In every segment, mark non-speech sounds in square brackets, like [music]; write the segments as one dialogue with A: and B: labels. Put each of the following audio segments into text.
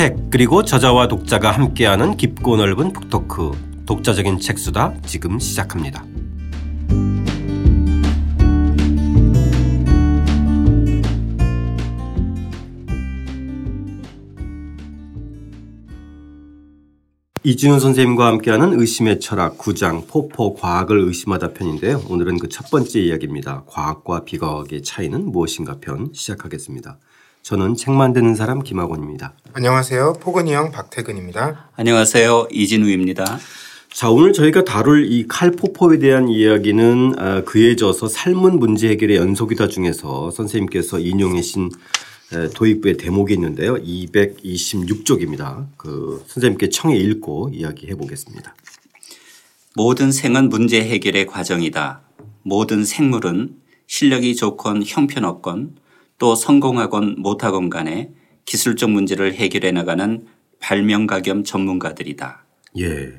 A: 책 그리고 저자와 독자가 함께하는 깊고 넓은 북토크 독자적인 책수다 지금 시작합니다. 이진우 선생님과 함께하는 의심의 철학 9장 포포 과학을 의심하다 편인데요. 오늘은 그 첫 번째 이야기입니다. 과학과 비과학의 차이는 무엇인가 편 시작하겠습니다. 저는 책 만드는 사람 김학원입니다.
B: 안녕하세요. 포근이 형 박태근입니다.
C: 안녕하세요. 이진우입니다.
A: 자, 오늘 저희가 다룰 이 칼포포에 대한 이야기는 아, 그에 져서 삶은 문제 해결의 연속이다 중에서 선생님께서 인용해 신 도입부의 대목이 있는데요. 226쪽입니다. 그 선생님께 청해 읽고 이야기해 보겠습니다.
C: 모든 생은 문제 해결의 과정이다. 모든 생물은 실력이 좋건 형편없건 또 성공하건 못하건 간에 기술적 문제를 해결해 나가는 발명가 겸 전문가들이다.
A: 예.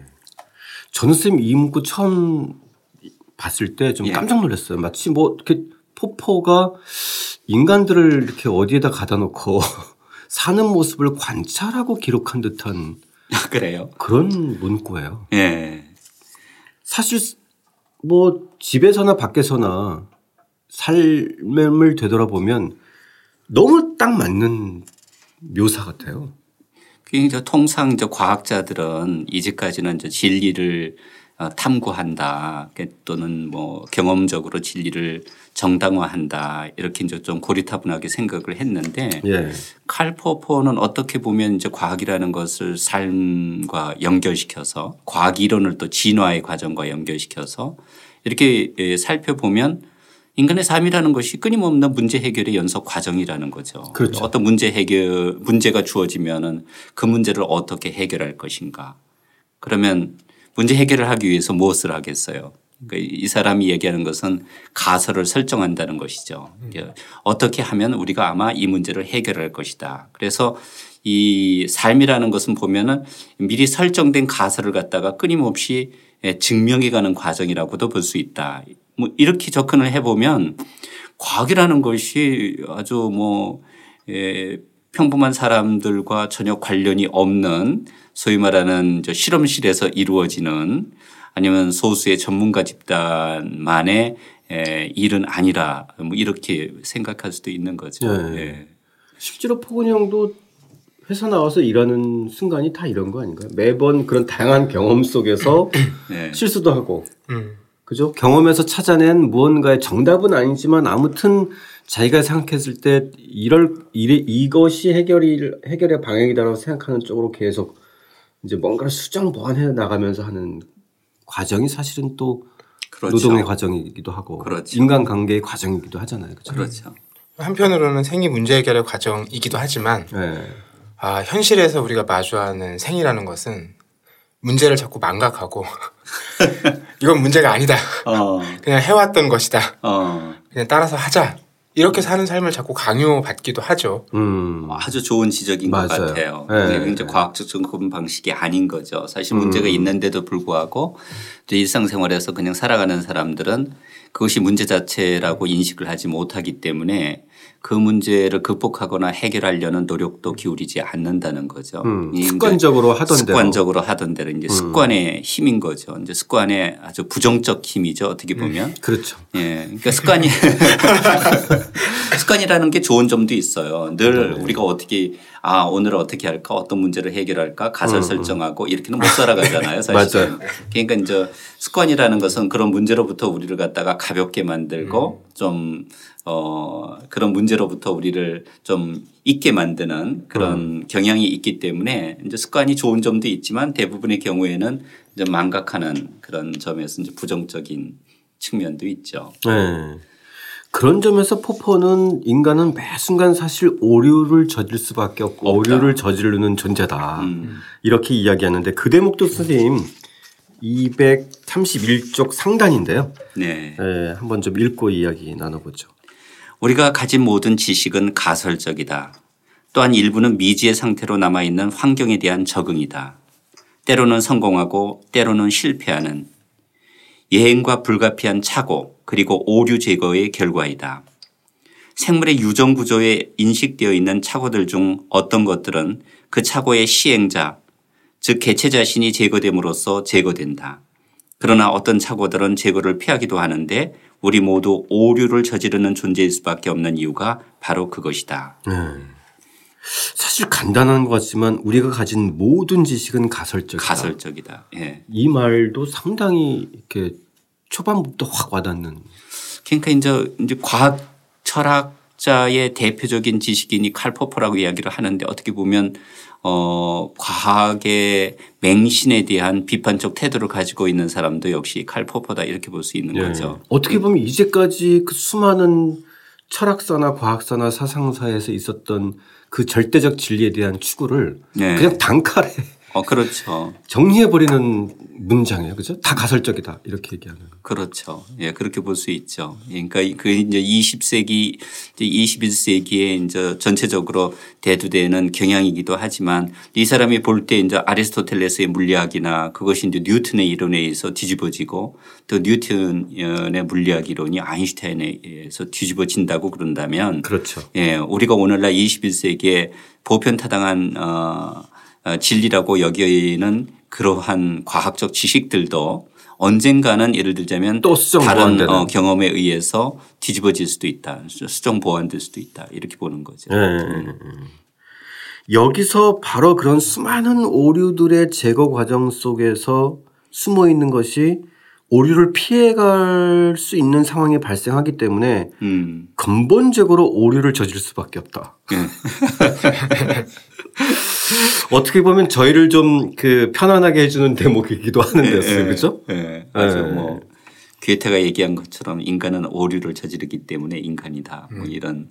A: 저는 선생님 이 문구 처음 봤을 때좀 예. 깜짝 놀랐어요. 마치 뭐 이렇게 포포가 인간들을 이렇게 어디에다 가다 놓고 [laughs] 사는 모습을 관찰하고 기록한 듯한
C: 아, 그래요?
A: 그런 문구예요.
C: 예.
A: 사실 뭐 집에서나 밖에서나 삶을 되돌아보면 너무 딱 맞는 묘사 같아요.
C: 그러니까 통상 이제 과학자들은 이제까지는 이제 진리를 어, 탐구한다 또는 뭐 경험적으로 진리를 정당화한다 이렇게 이제 좀 고리타분하게 생각을 했는데 예. 칼포포는 어떻게 보면 이제 과학이라는 것을 삶과 연결시켜서 과학 이론을 또 진화의 과정과 연결시켜서 이렇게 예, 살펴보면 인간의 삶이라는 것이 끊임없는 문제 해결의 연속 과정이라는 거죠.
A: 그렇죠.
C: 어떤 문제 해결 문제가 주어지면은 그 문제를 어떻게 해결할 것인가. 그러면 문제 해결을 하기 위해서 무엇을 하겠어요? 그러니까 이 사람이 얘기하는 것은 가설을 설정한다는 것이죠. 어떻게 하면 우리가 아마 이 문제를 해결할 것이다. 그래서 이 삶이라는 것은 보면은 미리 설정된 가설을 갖다가 끊임없이 증명해 가는 과정이라고도 볼 수 있다. 뭐 이렇게 접근을 해보면 과학이라는 것이 아주 뭐 평범한 사람들과 전혀 관련이 없는 소위 말하는 저 실험실에서 이루어지는 아니면 소수의 전문가 집단만의 일은 아니라 뭐 이렇게 생각할 수도 있는 거죠. 네. 네.
A: 실제로 포근이 형도 회사 나와서 일하는 순간이 다 이런 거 아닌가요? 매번 그런 다양한 경험 속에서 [clears throat] 네. 실수도 하고, 음. 그죠? 경험에서 찾아낸 무언가의 정답은 아니지만 아무튼 자기가 생각했을 때 이럴 이래 이것이 해결이 해결의 방향이다라고 생각하는 쪽으로 계속 이제 뭔가를 수정 보완해 나가면서 하는 과정이 사실은 또 그렇죠. 노동의 과정이기도 하고 그렇죠. 인간관계의 과정이기도 하잖아요.
C: 그렇죠? 그렇죠.
B: 한편으로는 생이 문제 해결의 과정이기도 하지만 네. 아, 현실에서 우리가 마주하는 생이라는 것은 문제를 자꾸 망각하고 [laughs] 이건 문제가 아니다. 어. 그냥 해왔던 것이다. 어. 그냥 따라서 하자. 이렇게 사는 삶을 자꾸 강요받기도 하죠.
C: 음. 아주 좋은 지적인 맞아요. 것 같아요. 네. 이제 과학적 접근 방식이 아닌 거죠. 사실 문제가 음. 있는데도 불구하고 일상생활에서 그냥 살아가는 사람들은 그것이 문제 자체라고 인식을 하지 못하기 때문에 그 문제를 극복하거나 해결하려는 노력도 기울이지 않는다는 거죠.
A: 음, 습관적으로 하던
C: 대로. 습관적으로 하던 대로 이제 음. 습관의 힘인 거죠. 이제 습관의 아주 부정적 힘이죠. 어떻게 보면. 음,
A: 그렇죠.
C: 예. 그러니까 습관이 [laughs] 습관이라는 게 좋은 점도 있어요. 늘 네. 우리가 어떻게 아 오늘 어떻게 할까 어떤 문제를 해결할까 가설 음, 음. 설정하고 이렇게는 못 살아가잖아요. [laughs] 사실. 맞아요. 그러니까 이제 습관이라는 것은 그런 문제로부터 우리를 갖다가 가볍게 만들고 음. 좀 어, 그런 문제로부터 우리를 좀 잊게 만드는 그런 음. 경향이 있기 때문에 이제 습관이 좋은 점도 있지만 대부분의 경우에는 이제 망각하는 그런 점에서 이제 부정적인 측면도 있죠.
A: 네. 그런 점에서 포포는 인간은 매 순간 사실 오류를 저질 수밖에 없고 없다. 오류를 저지르는 존재다. 음. 이렇게 이야기하는데 그 대목도 선생님 231쪽 상단인데요. 네. 네. 한번 좀 읽고 이야기 나눠보죠.
C: 우리가 가진 모든 지식은 가설적이다. 또한 일부는 미지의 상태로 남아있는 환경에 대한 적응이다. 때로는 성공하고 때로는 실패하는 예행과 불가피한 착오 그리고 오류 제거의 결과이다. 생물의 유전 구조에 인식되어 있는 착오들 중 어떤 것들은 그 착오의 시행자, 즉 개체 자신이 제거됨으로써 제거된다. 그러나 어떤 착오들은 제거를 피하기도 하는데 우리 모두 오류를 저지르는 존재일 수밖에 없는 이유가 바로 그것이다. 음.
A: 사실 간단한 것 같지만 우리가 가진 모든 지식은 가설적이다.
C: 가설적이다. 예.
A: 이 말도 상당히 이렇게 초반부터 확 와닿는.
C: 그러니까 이제 이제 과학 철학자의 대표적인 지식인이 칼포퍼라고 이야기를 하는데 어떻게 보면 어, 과학의 맹신에 대한 비판적 태도를 가지고 있는 사람도 역시 칼포퍼다 이렇게 볼 수 있는 네. 거죠.
A: 어떻게 보면 이제까지 그 수많은 철학사나 과학사나 사상사에서 있었던 그 절대적 진리에 대한 추구를 네. 그냥 단칼에
C: 어, 그렇죠.
A: 정리해버리는 문장이에요. 그죠? 다 가설적이다. 이렇게 얘기하는.
C: 그렇죠. 예, 그렇게 볼 수 있죠. 그러니까 그 이제 20세기, 이제 21세기에 이제 전체적으로 대두되는 경향이기도 하지만 이 사람이 볼 때 이제 아리스토텔레스의 물리학이나 그것이 이제 뉴턴의 이론에 의해서 뒤집어지고 또 뉴턴의 물리학 이론이 아인슈타인에 의해서 뒤집어진다고 그런다면
A: 그렇죠.
C: 예, 우리가 오늘날 21세기에 보편타당한 어 어, 진리라고 여기는 그러한 과학적 지식들도 언젠가는 예를 들자면 또 다른 어, 경험에 의해서 뒤집어질 수도 있다. 수정 보완될 수도 있다. 이렇게 보는 거죠. 네. 음.
A: 여기서 바로 그런 수많은 오류들의 제거 과정 속에서 숨어 있는 것이 오류를 피해갈 수 있는 상황이 발생하기 때문에 음. 근본적으로 오류를 저질 수밖에 없다. [laughs] 네. 어떻게 보면 저희를 좀 그 편안하게 해주는 대목이기도 하는 네, 데였어요. 그렇죠?
C: 네. 맞아요. 네. 뭐 괴테가 얘기한 것처럼 인간은 오류를 저지르기 때문에 인간이다. 뭐 음. 이런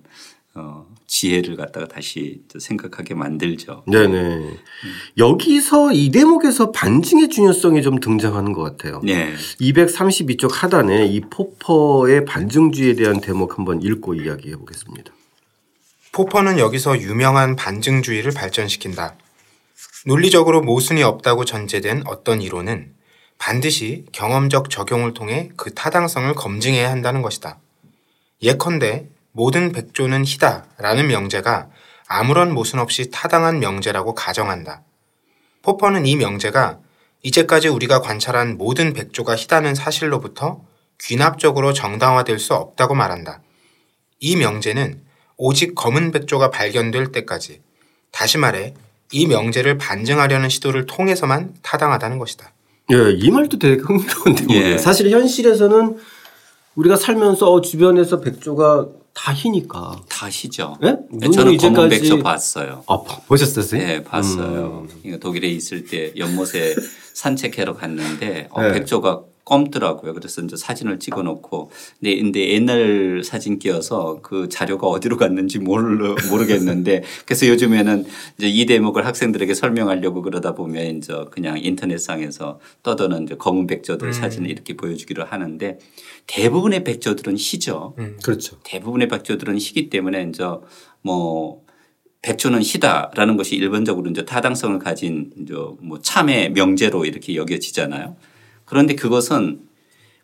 C: 어, 지혜를 갖다가 다시 생각하게 만들죠.
A: 네네. 음. 여기서 이 대목에서 반증의 중요성이 좀 등장하는 것 같아요. 네. 232쪽 하단에 이 포퍼의 반증주의에 대한 대목 한번 읽고 이야기해 보겠습니다.
B: 포퍼는 여기서 유명한 반증주의를 발전시킨다. 논리적으로 모순이 없다고 전제된 어떤 이론은 반드시 경험적 적용을 통해 그 타당성을 검증해야 한다는 것이다. 예컨대 모든 백조는 희다 라는 명제가 아무런 모순 없이 타당한 명제라고 가정한다. 포퍼는 이 명제가 이제까지 우리가 관찰한 모든 백조가 희다는 사실로부터 귀납적으로 정당화될 수 없다고 말한다. 이 명제는 오직 검은 백조가 발견될 때까지 다시 말해 이 명제를 반증하려는 시도를 통해서만 타당하다는 것이다.
A: 예, 이 말도 되게 흥미로운데 예. 사실 현실에서는 우리가 살면서 주변에서 백조가 다 희니까.
C: 다 희죠. 예? 네, 저는 검은 백조 봤어요.
A: 아, 보셨어요?
C: 네, 봤어요. 음. 독일에 있을 때 연못에 산책하러 갔는데 어, 네. 백조가 검더라고요. 그래서 이제 사진을 찍어 놓고. 근데, 근데 옛날 사진 끼어서 그 자료가 어디로 갔는지 모르, 모르겠는데 [laughs] 그래서 요즘에는 이제 이 대목을 학생들에게 설명하려고 그러다 보면 이제 그냥 인터넷상에서 떠도는 이제 검은 백조들 음. 사진을 이렇게 보여주기로 하는데 대부분의 백조들은 희죠.
A: 음. 그렇죠.
C: 대부분의 백조들은 희기 때문에 이제 뭐 백조는 희다라는 것이 일반적으로 이제 타당성을 가진 이제 뭐 참의 명제로 이렇게 여겨지잖아요. 그런데 그것은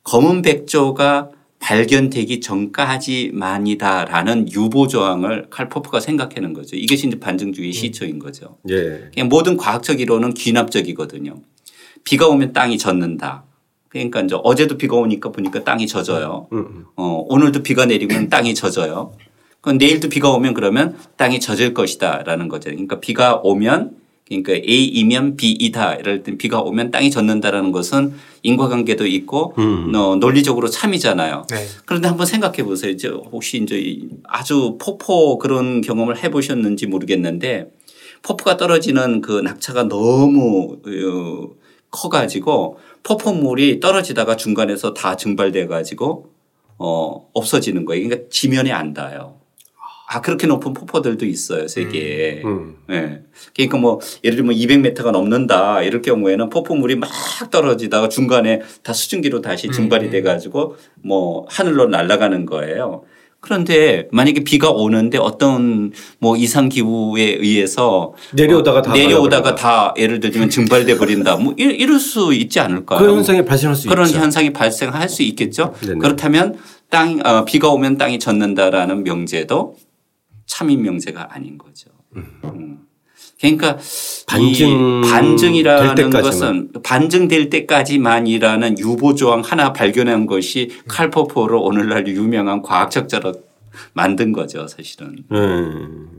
C: 검은 백조가 발견되기 전까지만이다라는 유보 조항을 칼포프가 생각하는 거죠. 이것이 이제 반증주의 음. 시초인 거죠. 예. 모든 과학적 이론은 귀납적이거든요. 비가 오면 땅이 젖는다. 그러니까 이제 어제도 비가 오니까 보니까 땅이 젖어요. 음, 음. 어, 오늘도 비가 내리면 땅이 젖어요. 그럼 내일도 비가 오면 그러면 땅이 젖을 것이다라는 거죠. 그러니까 비가 오면 그러니까 A이면 B이다. 이럴 땐 비가 오면 땅이 젖는다라는 것은 인과관계도 있고 음. 어, 논리적으로 참이잖아요. 네. 그런데 한번 생각해 보세요. 이제 혹시 이제 아주 폭포 그런 경험을 해 보셨는지 모르겠는데 폭포가 떨어지는 그 낙차가 너무 어, 커 가지고 폭포물이 떨어지다가 중간에서 다 증발돼 가지고 어, 없어지는 거예요. 그러니까 지면에 안 닿아요. 아, 그렇게 높은 폭포들도 있어요, 세계에. 음, 음. 네. 그러니까 뭐, 예를 들면 200m가 넘는다, 이럴 경우에는 폭포물이 막 떨어지다가 중간에 다 수증기로 다시 증발이 음. 돼 가지고 뭐, 하늘로 날아가는 거예요. 그런데 만약에 비가 오는데 어떤 뭐 이상 기후에 의해서
A: 내려오다가 다
C: 내려오다가 다 예를 들면 증발돼 버린다. 뭐 이럴 수 있지 않을까요?
A: 그런 현상이 발생할 수
C: 그런
A: 있죠.
C: 현상이 발생할 수 있겠죠.
A: 네네.
C: 그렇다면 땅 어, 비가 오면 땅이 젖는다라는 명제도 참인 명제가 아닌 거죠. 음. 그러니까
A: 반증
C: 반증이라는 것은 반증될 때까지만이라는 유보 조항 하나 발견한 것이 칼포포로 오늘날 유명한 과학적자로 만든 거죠, 사실은.
A: 음.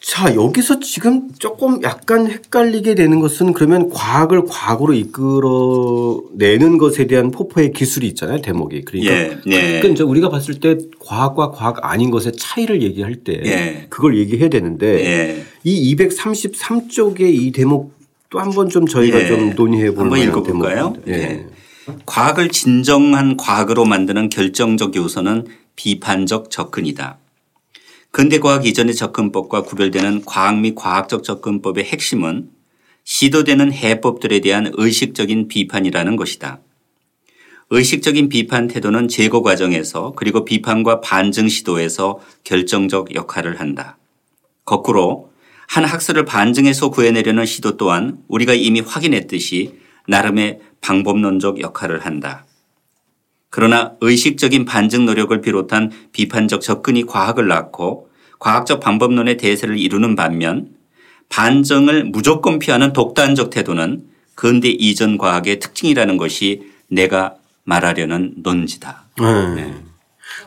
A: 자, 여기서 지금 조금 약간 헷갈리게 되는 것은 그러면 과학을 과학으로 이끌어내는 것에 대한 포포의 기술이 있잖아요, 대목이. 그러니까,
C: 예, 예.
A: 그러니까 우리가 봤을 때 과학과 과학 아닌 것의 차이를 얘기할 때
C: 예.
A: 그걸 얘기해야 되는데
C: 예.
A: 이 233쪽의 이 대목도 한번 좀 저희가
C: 예.
A: 좀 논의해 볼
C: 한번 읽어볼까요?
A: 대목입니다. 예.
C: 과학을 진정한 과학으로 만드는 결정적 요소는 비판적 접근이다. 근대과학 이전의 접근법과 구별되는 과학 및 과학적 접근법의 핵심은 시도되는 해법들에 대한 의식적인 비판이라는 것이다. 의식적인 비판 태도는 제거 과정에서 그리고 비판과 반증 시도에서 결정적 역할을 한다. 거꾸로 한 학설을 반증해서 구해내려는 시도 또한 우리가 이미 확인했듯이 나름의 방법론적 역할을 한다. 그러나 의식적인 반증 노력을 비롯한 비판적 접근이 과학을 낳고 과학적 방법론의 대세를 이루는 반면 반증을 무조건 피하는 독단적 태도는 근대 이전 과학의 특징이라는 것이 내가 말하려는 논지다.
A: 네.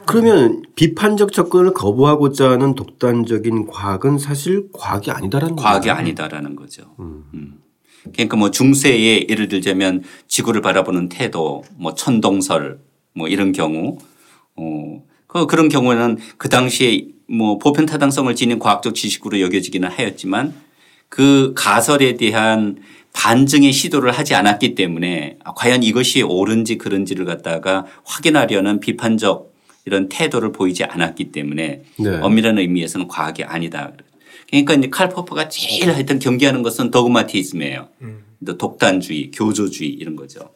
A: 그러면 비판적 접근을 거부하고자 하는 독단적인 과학은 사실 과학이 아니다라는
C: 과학이
A: 거예요.
C: 아니다라는 거죠. 음. 그러니까 뭐 중세에 예를 들자면 지구를 바라보는 태도, 뭐 천동설, 뭐 이런 경우, 어, 그 그런 경우에는 그 당시에 뭐 보편 타당성을 지닌 과학적 지식으로 여겨지기는 하였지만 그 가설에 대한 반증의 시도를 하지 않았기 때문에 과연 이것이 옳은지 그른지를 갖다가 확인하려는 비판적 이런 태도를 보이지 않았기 때문에
A: 네.
C: 엄밀한 의미에서는 과학이 아니다. 그러니까 이제 칼 포퍼가 제일 하여튼 경계하는 것은 도그마티즘이에요. 독단주의, 교조주의 이런 거죠.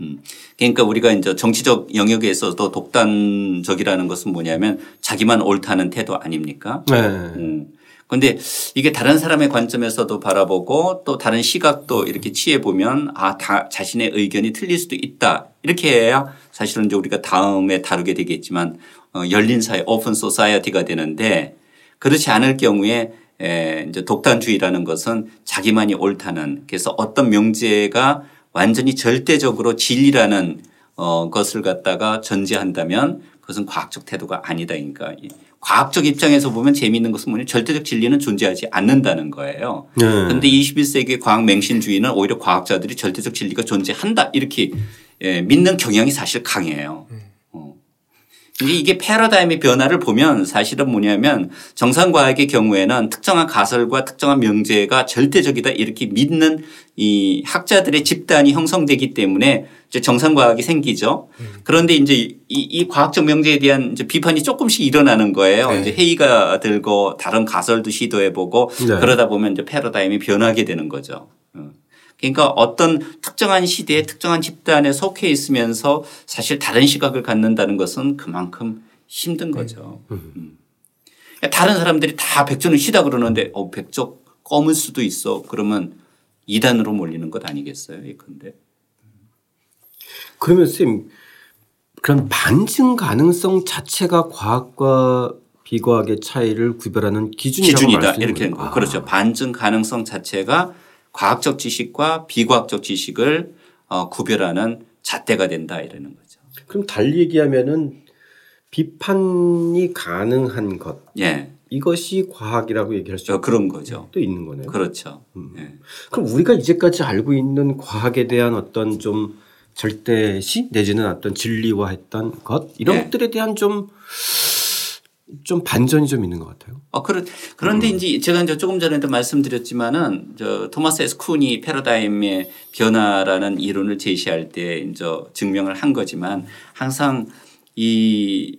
C: 음. 그러니까 우리가 이제 정치적 영역에서도 독단적이라는 것은 뭐냐면 자기만 옳다는 태도 아닙니까?
A: 네.
C: 음. 근데 이게 다른 사람의 관점에서도 바라보고 또 다른 시각도 이렇게 취해 보면 아, 다 자신의 의견이 틀릴 수도 있다. 이렇게 해야 사실은 이제 우리가 다음에 다루게 되겠지만 어, 열린 사회, open society가 되는데 그렇지 않을 경우에 에, 이제 독단주의라는 것은 자기만이 옳다는 그래서 어떤 명제가 완전히 절대적으로 진리라는 어, 것을 갖다가 전제한다면 그것은 과학적 태도가 아니다. 그러니까 이 과학적 입장에서 보면 재미있는 것은 뭐냐 절대적 진리는 존재하지 않는다는 거예요.
A: 네.
C: 그런데 21세기 과학 맹신주의는 오히려 과학자들이 절대적 진리가 존재한다 이렇게 예, 믿는 경향이 사실 강해요. 이게 패러다임의 변화를 보면 사실은 뭐냐면 정상과학의 경우에는 특정한 가설과 특정한 명제가 절대적이다 이렇게 믿는 이 학자들의 집단이 형성되기 때문에 이제 정상과학이 생기죠. 그런데 이제 이, 이 과학적 명제에 대한 비판이 조금씩 일어나는 거예요.
B: 네.
C: 이제 회의가 들고 다른 가설도 시도해보고
A: 네.
C: 그러다 보면 이제 패러다임이 변하게 되는 거죠. 어. 그러니까 어떤 특정한 시대에 특정한 집단에 속해 있으면서 사실 다른 시각을 갖는다는 것은 그만큼 힘든 거죠. 음. 다른 사람들이 다 백조는 시다 그러는데 어, 백조 검을 수도 있어. 그러면 이단으로 몰리는 것 아니겠어요? 예컨대.
A: 그러면 쌤 그런 반증 가능성 자체가 과학과 비과학의 차이를 구별하는 기준이라고
C: 기준이다. 이렇게 된
A: 거예요.
C: 거. 그렇죠. 반증 가능성 자체가 과학적 지식과 비과학적 지식을 어, 구별하는 잣대가 된다 이러는 거죠.
A: 그럼 달리 얘기하면은 비판이 가능한 것
C: 예.
A: 이것이 과학이라고 얘기할 수
C: 어, 그런 거죠.
A: 또 있는 거네요.
C: 그렇죠. 예.
A: 그럼 우리가 이제까지 알고 있는 과학에 대한 어떤 좀 절대시 내지는 어떤 진리화했던 것 이런
C: 네.
A: 것들에 대한 좀 좀 반전이 좀 있는 것 같아요.
C: 어, 그런, 그런데 이제 제가 이제 조금 전에도 말씀드렸지만은 저 토마스 에스 쿤이 패러다임의 변화라는 이론을 제시할 때 이제 증명을 한 거지만 항상 이,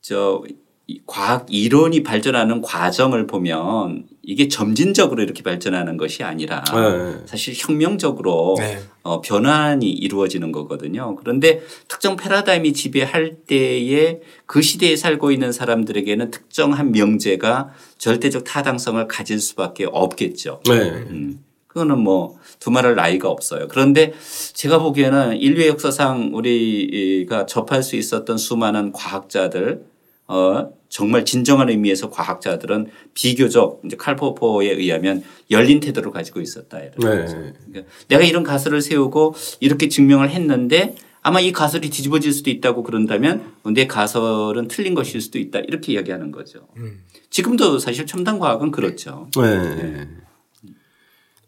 C: 저, 이 과학 이론이 발전하는 과정을 보면 이게 점진적으로 이렇게 발전하는 것이 아니라 네. 사실 혁명적으로 네. 어, 변환이 이루어지는 거거든요. 그런데 특정 패러다임이 지배할 때에 그 시대에 살고 있는 사람들에게는 특정한 명제가 절대적 타당성을 가질 수밖에 없겠죠. 네. 음. 그거는 뭐 두말할 나이가 없어요. 그런데 제가 보기에는 인류의 역사상 우리가 접할 수 있었던 수많은 과학자들 어 정말 진정한 의미에서 과학자들은 비교적 이제 칼포포에 의하면 열린 태도를 가지고 있었다. 네. 그러니까 내가 이런 가설을 세우고 이렇게 증명을 했는데 아마 이 가설이 뒤집어질 수도 있다고 그런다면 내 가설은 틀린 것일 수도 있다. 이렇게 이야기하는 거죠. 음. 지금도 사실 첨단 과학은 그렇죠. 네. 네.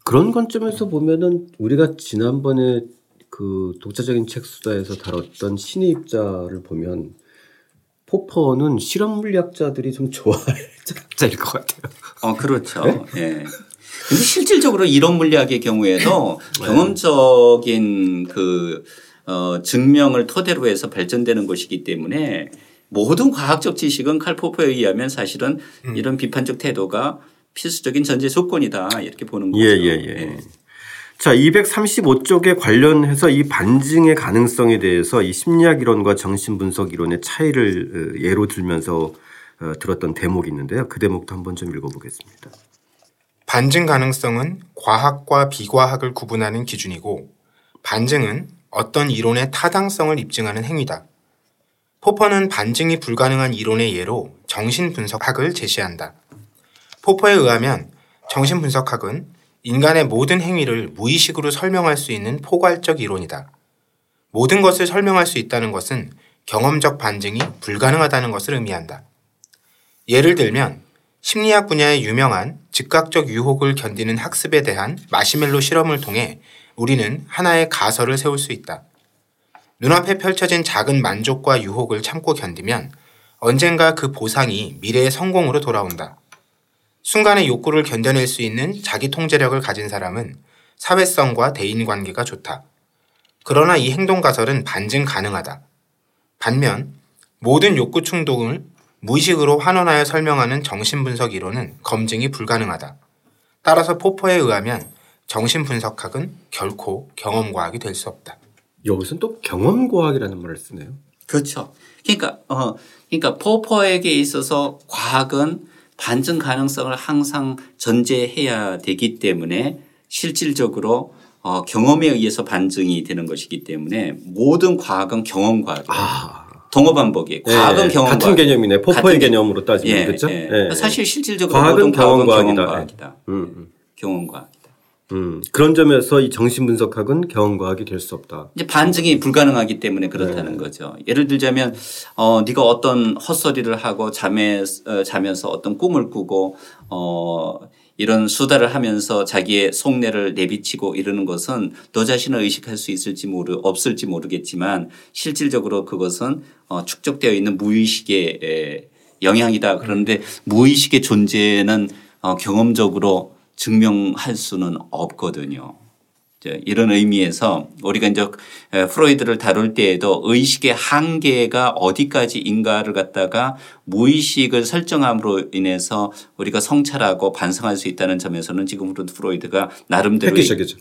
A: 그런 관점에서 보면은 우리가 지난번에 그 독자적인 책 수다에서 다뤘던 신의 입자를 보면 포퍼는 실험 물리학자들이 좀 좋아할 [laughs] 학자일 것 같아요.
C: 어, 그렇죠. 네. 예. 근데 실질적으로 이론 물리학의 경우에도 네. 경험적인 그, 어, 증명을 토대로 해서 발전되는 것이기 때문에 모든 과학적 지식은 칼 포퍼에 의하면 사실은 음. 이런 비판적 태도가 필수적인 전제 조건이다 이렇게 보는 거죠. 예, 예, 예. 예.
A: 자, 235쪽에 관련해서 이 반증의 가능성에 대해서 이 심리학 이론과 정신 분석 이론의 차이를 어, 예로 들면서 어, 들었던 대목이 있는데요. 그 대목도 한번 좀 읽어보겠습니다.
B: 반증 가능성은 과학과 비과학을 구분하는 기준이고 반증은 어떤 이론의 타당성을 입증하는 행위다. 포퍼는 반증이 불가능한 이론의 예로 정신분석학을 제시한다. 포퍼에 의하면 정신분석학은 인간의 모든 행위를 무의식으로 설명할 수 있는 포괄적 이론이다. 모든 것을 설명할 수 있다는 것은 경험적 반증이 불가능하다는 것을 의미한다. 예를 들면 심리학 분야의 유명한 즉각적 유혹을 견디는 학습에 대한 마시멜로 실험을 통해 우리는 하나의 가설을 세울 수 있다. 눈앞에 펼쳐진 작은 만족과 유혹을 참고 견디면 언젠가 그 보상이 미래의 성공으로 돌아온다. 순간의 욕구를 견뎌낼 수 있는 자기 통제력을 가진 사람은 사회성과 대인관계가 좋다. 그러나 이 행동 가설은 반증 가능하다. 반면 모든 욕구 충동을 무의식으로 환원하여 설명하는 정신분석 이론은 검증이 불가능하다. 따라서 포퍼에 의하면 정신분석학은 결코 경험과학이 될 수 없다.
A: 여기서는 또 경험과학이라는 말을 쓰네요.
C: 그렇죠. 그러니까 어 그러니까 포퍼에게 있어서 과학은 반증 가능성을 항상 전제해야 되기 때문에 실질적으로 어, 경험에 의해서 반증이 되는 것이기 때문에 모든 과학은 경험 과학이에요. 아. 동어 반복이에요. 예, 과학은 예, 경험
A: 같은 개념이네. 포퍼의 개념으로 따지면 예, 그렇죠. 예.
C: 예. 사실 실질적으로 과학은 경험 과학이다. 경험 과학이다. 음, 음. 경험 과학.
A: 음, 그런 점에서 이 정신분석학은 경험과학이 될 수 없다.
C: 이제 반증이 불가능하기 때문에 그렇다는 네. 거죠. 예를 들자면 어 네가 어떤 헛소리를 하고 잠에 어, 자면서 어떤 꿈을 꾸고 어 이런 수다를 하면서 자기의 속내를 내비치고 이러는 것은 너 자신을 의식할 수 있을지 모르 없을지 모르겠지만 실질적으로 그것은 어 축적되어 있는 무의식의 영향이다. 그런데 무의식의 존재는 어 경험적으로 증명할 수는 없거든요. 이런 의미에서 우리가 이제 프로이드를 다룰 때에도 의식의 한계가 어디까지인가를 갖다가 무의식을 설정함으로 인해서 우리가 성찰하고 반성할 수 있다는 점에서는 지금으로 프로이드가 나름대로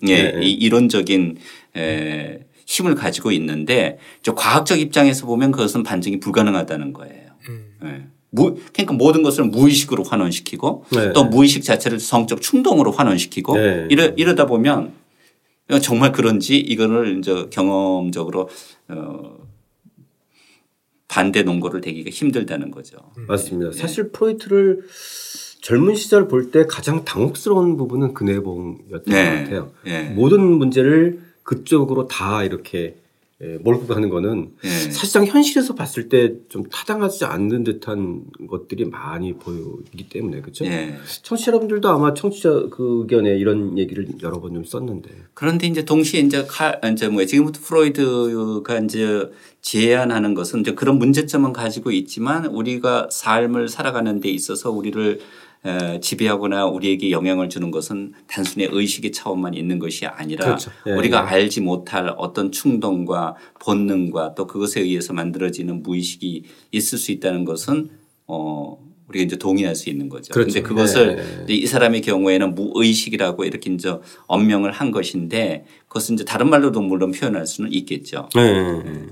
C: 예, 네. 이 이론적인 에 힘을 가지고 있는데 과학적 입장에서 보면 그것은 반증이 불가능하다는 거예요. 음. 네. 무, 그러니까 모든 것을 무의식으로 환원시키고 네. 또 무의식 자체를 성적 충동으로 환원시키고 네. 이러, 이러다 보면 정말 그런지 이거를 이제 경험적으로 어 반대 논거를 대기가 힘들다는 거죠.
A: 음. 맞습니다. 네. 사실 프로이트를 젊은 시절 볼 때 가장 당혹스러운 부분은 그 내봉이었던 네. 것 같아요. 네. 모든 문제를 그쪽으로 다 이렇게 예, 몰고 가는 거는 예. 사실상 현실에서 봤을 때 좀 타당하지 않는 듯한 것들이 많이 보이기 때문에 그렇죠. 예. 청취자 여러분들도 아마 청취자 그 의견에 이런 얘기를 여러 번 좀 썼는데.
C: 그런데 이제 동시에 이제 칼 이제 뭐 지금부터 프로이드가 이제 제안하는 것은 이제 그런 문제점은 가지고 있지만 우리가 삶을 살아가는 데 있어서 우리를 지배하거나 우리에게 영향을 주는 것은 단순히 의식의 차원만 있는 것이 아니라 그렇죠. 예, 우리가 예. 알지 못할 어떤 충동과 본능과 또 그것에 의해서 만들어지는 무의식이 있을 수 있다는 것은 어 우리가 이제 동의할 수 있는 거죠. 그런데 그렇죠. 그것을 네. 이 사람의 경우에는 무의식이라고 이렇게 이제 언명을 한 것인데 그것은 이제 다른 말로도 물론 표현할 수는 있겠죠. 네. 네.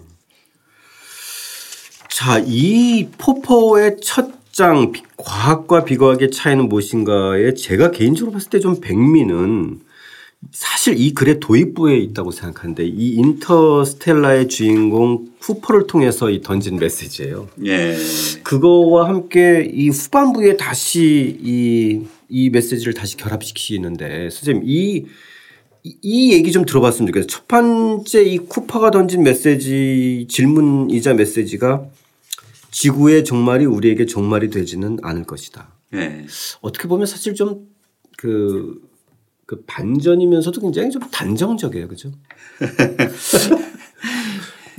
A: 자, 이 포포의 첫 장 과학과 비과학의 차이는 무엇인가에 제가 개인적으로 봤을 때 좀 백미는 사실 이 글의 도입부에 있다고 생각하는데 이 인터스텔라의 주인공 쿠퍼를 통해서 이 던진 메시지예요. 예. 그거와 함께 이 후반부에 다시 이, 이 메시지를 다시 결합시키는데 선생님 이, 이 얘기 좀 들어봤으면 좋겠어요. 첫 번째 이 쿠퍼가 던진 메시지 질문이자 메시지가 지구의 종말이 우리에게 종말이 되지는 않을 것이다. 예. 어떻게 보면 사실 좀그 그 반전이면서도 굉장히 좀 단정적이에요. 그죠? [laughs]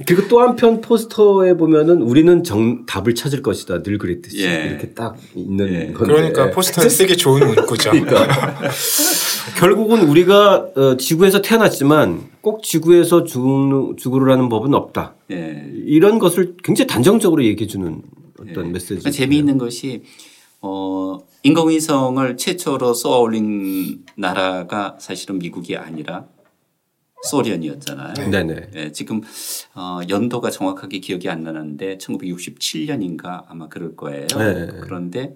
A: 그리고 또 한편 포스터에 보면은 우리는 정, 답을 찾을 것이다. 늘 그랬듯이. 예. 이렇게 딱 있는 예.
B: 건데. 그러니까 포스터에 쓰기 좋은 [laughs] 문구죠. 그러니까. [laughs]
A: 결국은 우리가 어, 지구에서 태어났지만 꼭 지구에서 죽, 죽으라는 법은 없다. 예. 이런 것을 굉장히 단정적으로 얘기해 주는 어떤 예. 메시지. 그러니까
C: 재미있는 것이 어, 인공위성을 최초로 쏘아 올린 나라가 사실은 미국이 아니라 소련이었잖아요. 네네. 네, 지금 어, 연도가 정확하게 기억이 안 나는데 1967년인가 아마 그럴 거예요. 네. 그런데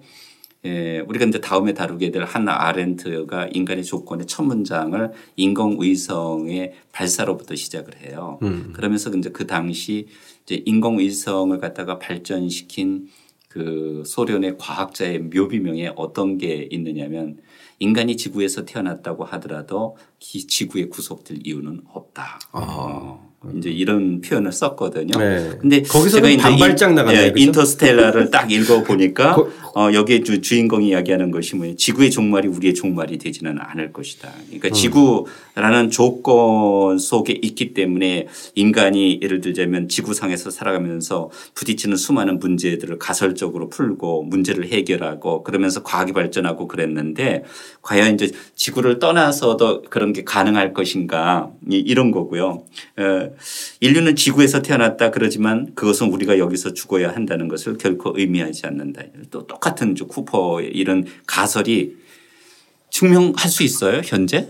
C: 예, 우리가 이제 다음에 다루게 될 한나 아렌트가 인간의 조건의 첫 문장을 인공위성의 발사로부터 시작을 해요. 음. 그러면서 이제 그 당시 이제 인공위성을 갖다가 발전시킨 그 소련의 과학자의 묘비명에 어떤 게 있느냐면 인간이 지구에서 태어났다고 하더라도 지구에 구속될 이유는 없다. 아. 어. 이제 이런 표현을 썼거든요. 네. 근데
A: 거기서 제가 반발짝 나갔네. 예,
C: 인터스텔라를 [laughs] 딱 읽어 보니까 어, 여기에 주, 주인공이 이야기하는 것이 뭐예요? 지구의 종말이 우리의 종말이 되지는 않을 것이다. 그러니까 음. 지구라는 조건 속에 있기 때문에 인간이 예를 들자면 지구상에서 살아가면서 부딪히는 수많은 문제들을 가설적으로 풀고 문제를 해결하고 그러면서 과학이 발전하고 그랬는데 과연 이제 지구를 떠나서도 그런 게 가능할 것인가 이런 거고요. 어, 인류는 지구에서 태어났다 그러지만 그것은 우리가 여기서 죽어야 한다는 것을 결코 의미하지 않는다. 또 똑같은 쿠퍼의 이런 가설이 증명할 수 있어요 현재?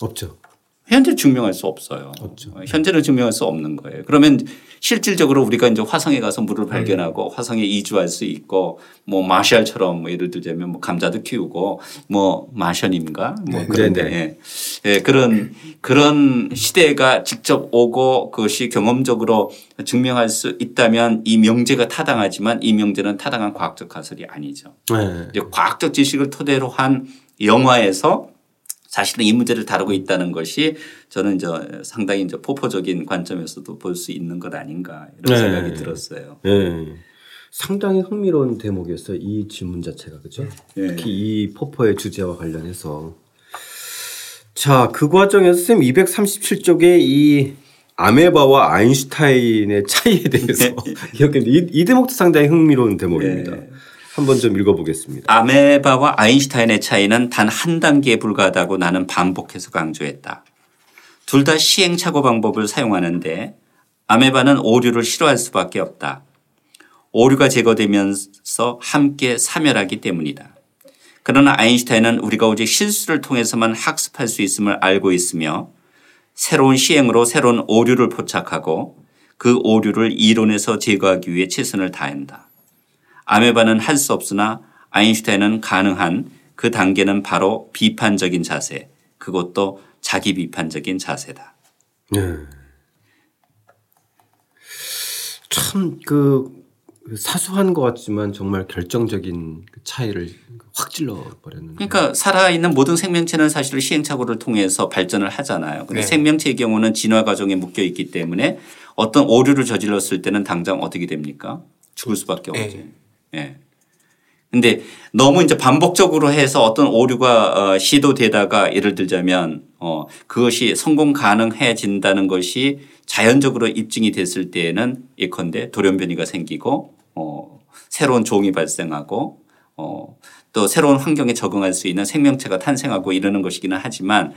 A: 없죠.
C: 현재 증명할 수 없어요. 없죠. 현재는 증명할 수 없는 거예요. 그러면 실질적으로 우리가 이제 화성에 가서 물을 발견하고 네. 화성에 이주할 수 있고 뭐 마샬처럼 뭐 예를 들자면 뭐 감자도 키우고 뭐 마션인가 뭐 네. 그런데 네. 예. 그런 그런 시대가 직접 오고 그것이 경험적으로 증명할 수 있다면 이 명제가 타당하지만 이 명제는 타당한 과학적 가설이 아니죠. 네. 이제 과학적 지식을 토대로 한 영화에서 사실은 이 문제를 다루고 있다는 것이 저는 이제 상당히 이제 포포적인 관점에서도 볼 수 있는 것 아닌가 이런 네. 생각이 들었어요. 네.
A: 상당히 흥미로운 대목이었어요. 이 질문 자체가 그죠? 네. 특히 이 포포의 주제와 관련해서 자, 그 과정에서 선생님 237쪽에 이 아메바와 아인슈타인의 차이에 대해서 [laughs] 기억했는데 이, 이 대목도 상당히 흥미로운 대목입니다. 네. 한번 좀 읽어보겠습니다.
C: 아메바와 아인슈타인의 차이는 단 한 단계에 불과하다고 나는 반복해서 강조했다. 둘 다 시행착오 방법을 사용하는데 아메바는 오류를 싫어할 수밖에 없다. 오류가 제거되면서 함께 사멸하기 때문이다. 그러나 아인슈타인은 우리가 오직 실수를 통해서만 학습할 수 있음을 알고 있으며 새로운 시행으로 새로운 오류를 포착하고 그 오류를 이론에서 제거하기 위해 최선을 다한다. 아메바는 할 수 없으나 아인슈타인은 가능한 그 단계는 바로 비판적인 자세, 그것도 자기 비판적인 자세다. 네.
A: 참그 사소한 것 같지만 정말 결정적인 그 차이를 확 찔러 버렸는.
C: 그러니까 살아있는 모든 생명체는 사실 시행착오를 통해서 발전을 하잖아요. 근데 네. 생명체의 경우는 진화 과정에 묶여 있기 때문에 어떤 오류를 저질렀을 때는 당장 어떻게 됩니까? 죽을 수밖에 네. 없죠. 예. 근데 너무 이제 반복적으로 해서 어떤 오류가 어, 시도되다가 예를 들자면 어 그것이 성공 가능해진다는 것이 자연적으로 입증이 됐을 때에는 예컨대 돌연변이가 생기고 어 새로운 종이 발생하고 어 또 새로운 환경에 적응할 수 있는 생명체가 탄생하고 이러는 것이기는 하지만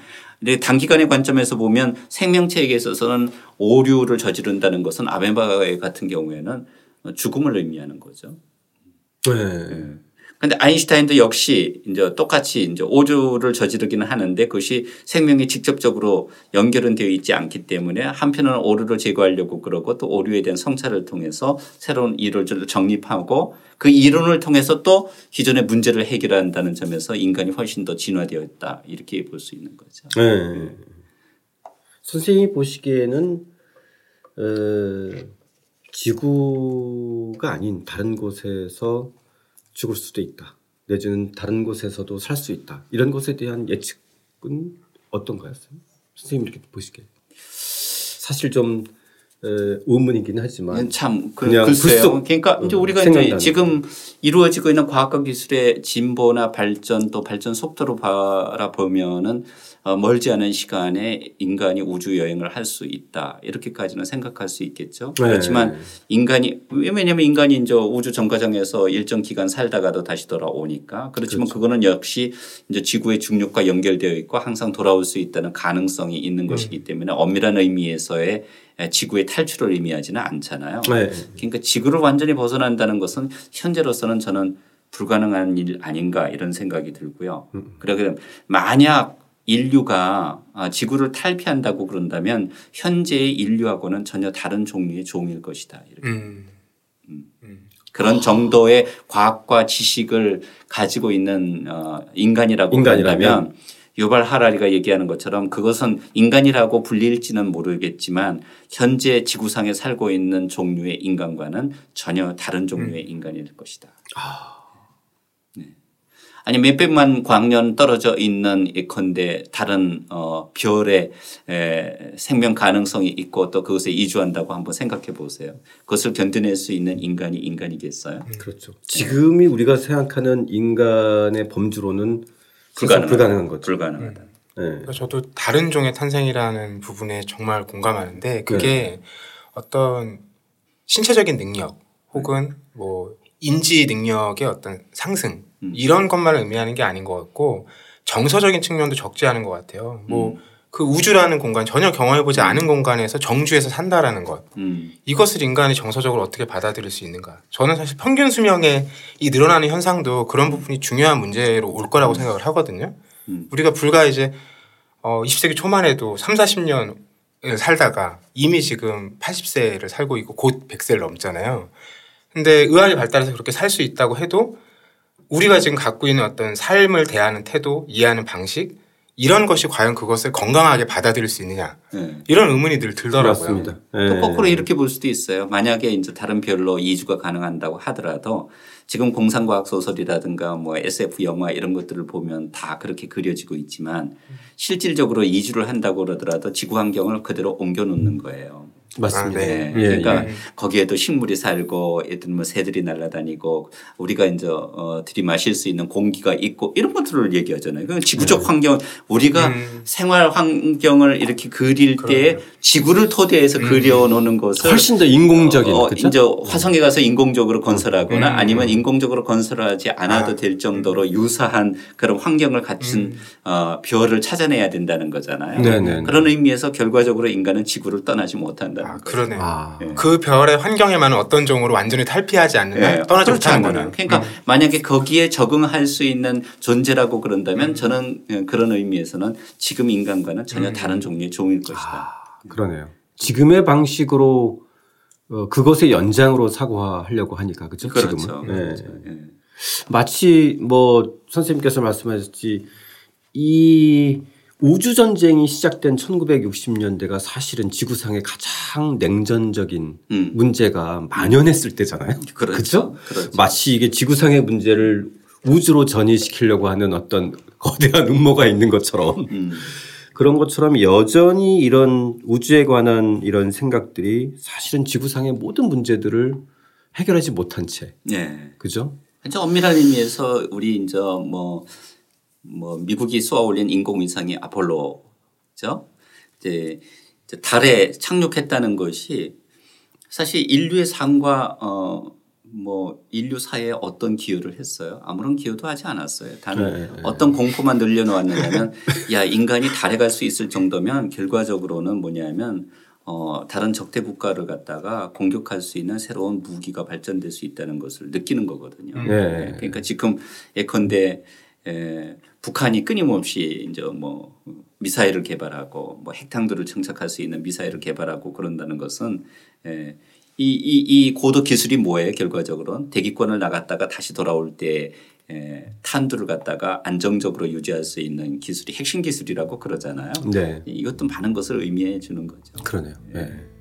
C: 단기간의 관점에서 보면 생명체에게 있어서는 오류를 저지른다는 것은 아메바 같은 경우에는 죽음을 의미하는 거죠. 네. 근데 아인슈타인도 역시 이제 똑같이 이제 오류를 저지르기는 하는데 그것이 생명이 직접적으로 연결은 되어 있지 않기 때문에 한편으로는 오류를 제거하려고 그러고 또 오류에 대한 성찰을 통해서 새로운 이론을 정립하고 그 이론을 통해서 또 기존의 문제를 해결한다는 점에서 인간이 훨씬 더 진화되어 있다 이렇게 볼 수 있는 거죠. 네.
A: 선생님이 보시기에는 어, 지구가 아닌 다른 곳에서 죽을 수도 있다. 내지는 다른 곳에서도 살 수 있다. 이런 것에 대한 예측은 어떤가요? 선생님 이렇게 보시기에. 사실 좀 의문이긴 하지만
C: 참 그, 글쎄요. 그러니까 이제 우리가 이제 지금 이루어지고 있는 과학과 기술의 진보나 발전 또 발전 속도로 바라보면은 어, 멀지 않은 시간에 인간이 우주 여행을 할 수 있다 이렇게까지는 생각할 수 있겠죠. 네. 그렇지만 인간이 왜냐하면 인간이 이제 우주 정거장에서 일정 기간 살다가도 다시 돌아오니까 그렇지만 그렇죠. 그거는 역시 이제 지구의 중력과 연결되어 있고 항상 돌아올 수 있다는 가능성이 있는 음. 것이기 때문에 엄밀한 의미에서의 지구의 탈출을 의미하지는 않잖아요. 네. 그러니까 지구를 완전히 벗어난다는 것은 현재로서는 저는 불가능한 일 아닌가 이런 생각이 들고요. 음. 그러게 만약 인류가 아, 지구를 탈피한다고 그런다면 현재의 인류하고는 전혀 다른 종류의 종일 것이다. 음. 음. 음. 그런 정도의 과학과 지식을 가지고 있는 어, 인간이라고 인간이라면 유발 하라리가 얘기하는 것처럼 그것은 인간이라고 불릴지는 모르겠지만 현재 지구상에 살고 있는 종류의 인간과는 전혀 다른 종류의 음. 인간일 것이다. 아. 아니 몇백만 광년 떨어져 있는 예컨대 다른 어 별의 에 생명 가능성이 있고 또 그것에 이주한다고 한번 생각해 보세요. 그것을 견뎌낼 수 있는 인간이 인간이겠어요?
A: 음, 그렇죠. 지금이 우리가 생각하는 인간의 범주로는 불가능한, 불가능한 거죠.
C: 불가능하다. 음.
B: 네. 그러니까 저도 다른 종의 탄생이라는 부분에 정말 공감하는데 그게 네. 어떤 신체적인 능력 혹은 뭐 인지 능력의 어떤 상승 음. 이런 것만 의미하는 게 아닌 것 같고 정서적인 측면도 적지 않은 것 같아요. 뭐그 음. 그 우주라는 공간 전혀 경험해보지 음. 않은 공간에서 정주에서 산다라는 것 음. 이것을 인간이 정서적으로 어떻게 받아들일 수 있는가 저는 사실 평균 수명의 이 늘어나는 현상도 그런 부분이 중요한 문제로 올 거라고 음. 생각을 하거든요 음. 우리가 불과 이제 어 20세기 초만 해도 3, 40년 살다가 이미 지금 80세를 살고 있고 곧 100세를 넘잖아요 근데 의학이 발달해서 그렇게 살 수 있다고 해도 우리가 지금 갖고 있는 어떤 삶을 대하는 태도, 이해하는 방식 이런 것이 과연 그것을 건강하게 받아들일 수 있느냐 네. 이런 의문이 늘 들더라고요.
C: 네. 또 거꾸로 이렇게 볼 수도 있어요. 만약에 이제 다른 별로 이주가 가능한다고 하더라도 지금 공상과학 소설이라든가 뭐 SF 영화 이런 것들을 보면 다 그렇게 그려지고 있지만 실질적으로 이주를 한다고 그러더라도 지구 환경을 그대로 옮겨 놓는 거예요.
A: 맞습니다. 아,
C: 네. 예, 그러니까 예. 거기에도 식물이 살고 예를 뭐 새들이 날아다니고 우리가 이제 어 들이마실 수 있는 공기가 있고 이런 것들을 얘기하잖아요. 그 지구적 네. 환경 우리가 음. 생활 환경을 이렇게 그릴 때 지구를 토대해서 음. 그려놓는 것을
A: 훨씬 더 인공적인 어,
C: 그렇죠? 이제 화성에 가서 인공적으로 건설하거나 음. 아니면 인공적으로 건설하지 않아도 아. 될 정도로 유사한 그런 환경을 갖춘 음. 어, 별을 찾아내야 된다는 거잖아요. 네네. 그런 의미에서 결과적으로 인간은 지구를 떠나지 못한다.
B: 아, 그러네. 아. 네. 그 별의 환경에만은 어떤 종으로 완전히 탈피하지 않는 네. 떠나지 못하는 거는.
C: 그러니까 음. 만약에 거기에 적응할 수 있는 존재라고 그런다면 음. 저는 예, 그런 의미에서는 지금 인간과는 전혀 음. 다른 종류의 종일 것이다. 아,
A: 그러네요. 지금의 방식으로 어, 그것의 연장으로 사고하려고 하니까 그렇죠. 그렇죠. 지금은. 네. 그렇죠. 네. 마치 뭐 선생님께서 말씀하셨지 이 우주 전쟁이 시작된 1960년대가 사실은 지구상의 가장 냉전적인 음. 문제가 만연했을 때잖아요. 그렇죠. 그렇죠? 마치 이게 지구상의 문제를 우주로 전이시키려고 하는 어떤 거대한 음모가 있는 것처럼 음. 그런 것처럼 여전히 이런 우주에 관한 이런 생각들이 사실은 지구상의 모든 문제들을 해결하지 못한 채. 네. 그죠?
C: 엄밀한 의미에서 우리 이제 뭐 뭐 미국이 쏘아 올린 인공위성이 아폴로죠. 이제 달에 착륙했다는 것이 사실 인류의 삶과 어 뭐 인류 사회에 어떤 기여를 했어요? 아무런 기여도 하지 않았어요. 단 네, 네. 어떤 공포만 늘려놓았느냐면 야 인간이 달에 갈 수 있을 정도면 결과적으로는 뭐냐면 어, 다른 적대 국가를 갖다가 공격할 수 있는 새로운 무기가 발전될 수 있다는 것을 느끼는 거거든요. 네. 네. 그러니까 지금 예컨대 에, 북한이 끊임없이 이제 뭐 미사일을 개발하고 뭐 핵탄두를 정착할 수 있는 미사일을 개발하고 그런다는 것은 에, 이, 이, 이 고도 기술이 뭐예요? 결과적으로는 대기권을 나갔다가 다시 돌아올 때 에, 탄두를 갖다가 안정적으로 유지할 수 있는 기술이 핵심 기술이라고 그러잖아요. 네. 이것도 많은 것을 의미해 주는 거죠.
A: 그러네요. 네.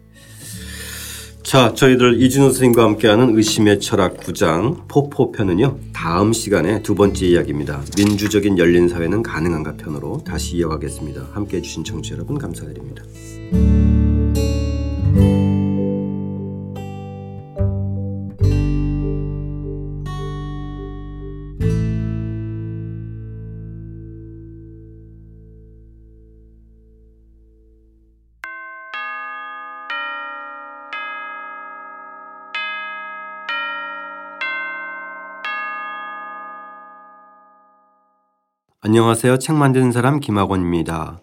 A: 자, 저희들 이진우 선생님과 함께하는 의심의 철학 9장 포포편은요. 다음 시간에 두 번째 이야기입니다. 민주적인 열린 사회는 가능한가 편으로 다시 이어가겠습니다. 함께해 주신 청취자 여러분 감사드립니다. 안녕하세요. 책 만드는 사람 김학원입니다.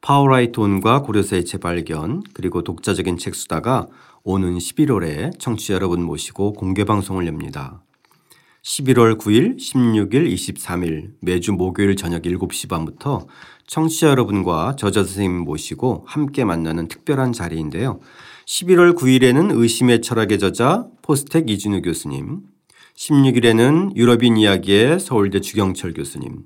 A: 파워라이터 온과 고려사의 재발견 그리고 독자적인 책 수다가 오는 11월에 청취자 여러분 모시고 공개 방송을 엽니다. 11월 9일, 16일, 23일 매주 목요일 저녁 7시 반부터 청취자 여러분과 저자 선생님 모시고 함께 만나는 특별한 자리인데요. 11월 9일에는 의심의 철학의 저자 포스텍 이진우 교수님, 16일에는 유럽인 이야기의 서울대 주경철 교수님,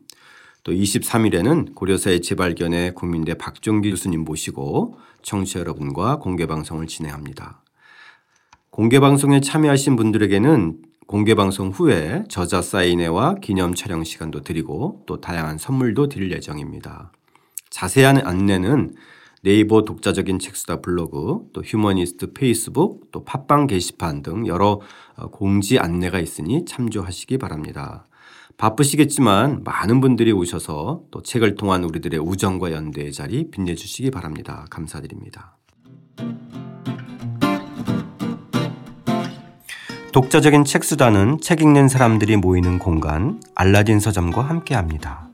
A: 또 23일에는 고려사의 재발견에 국민대 박종기 교수님 모시고 청취자 여러분과 공개 방송을 진행합니다. 공개 방송에 참여하신 분들에게는 공개 방송 후에 저자 사인회와 기념 촬영 시간도 드리고 또 다양한 선물도 드릴 예정입니다. 자세한 안내는 네이버 독자적인 책수다 블로그, 또 휴머니스트 페이스북, 또 팟빵 게시판 등 여러 공지 안내가 있으니 참조하시기 바랍니다. 바쁘시겠지만 많은 분들이 오셔서 또 책을 통한 우리들의 우정과 연대의 자리 빛내주시기 바랍니다. 감사드립니다. 독자적인 책수단은 책 읽는 사람들이 모이는 공간 알라딘 서점과 함께합니다.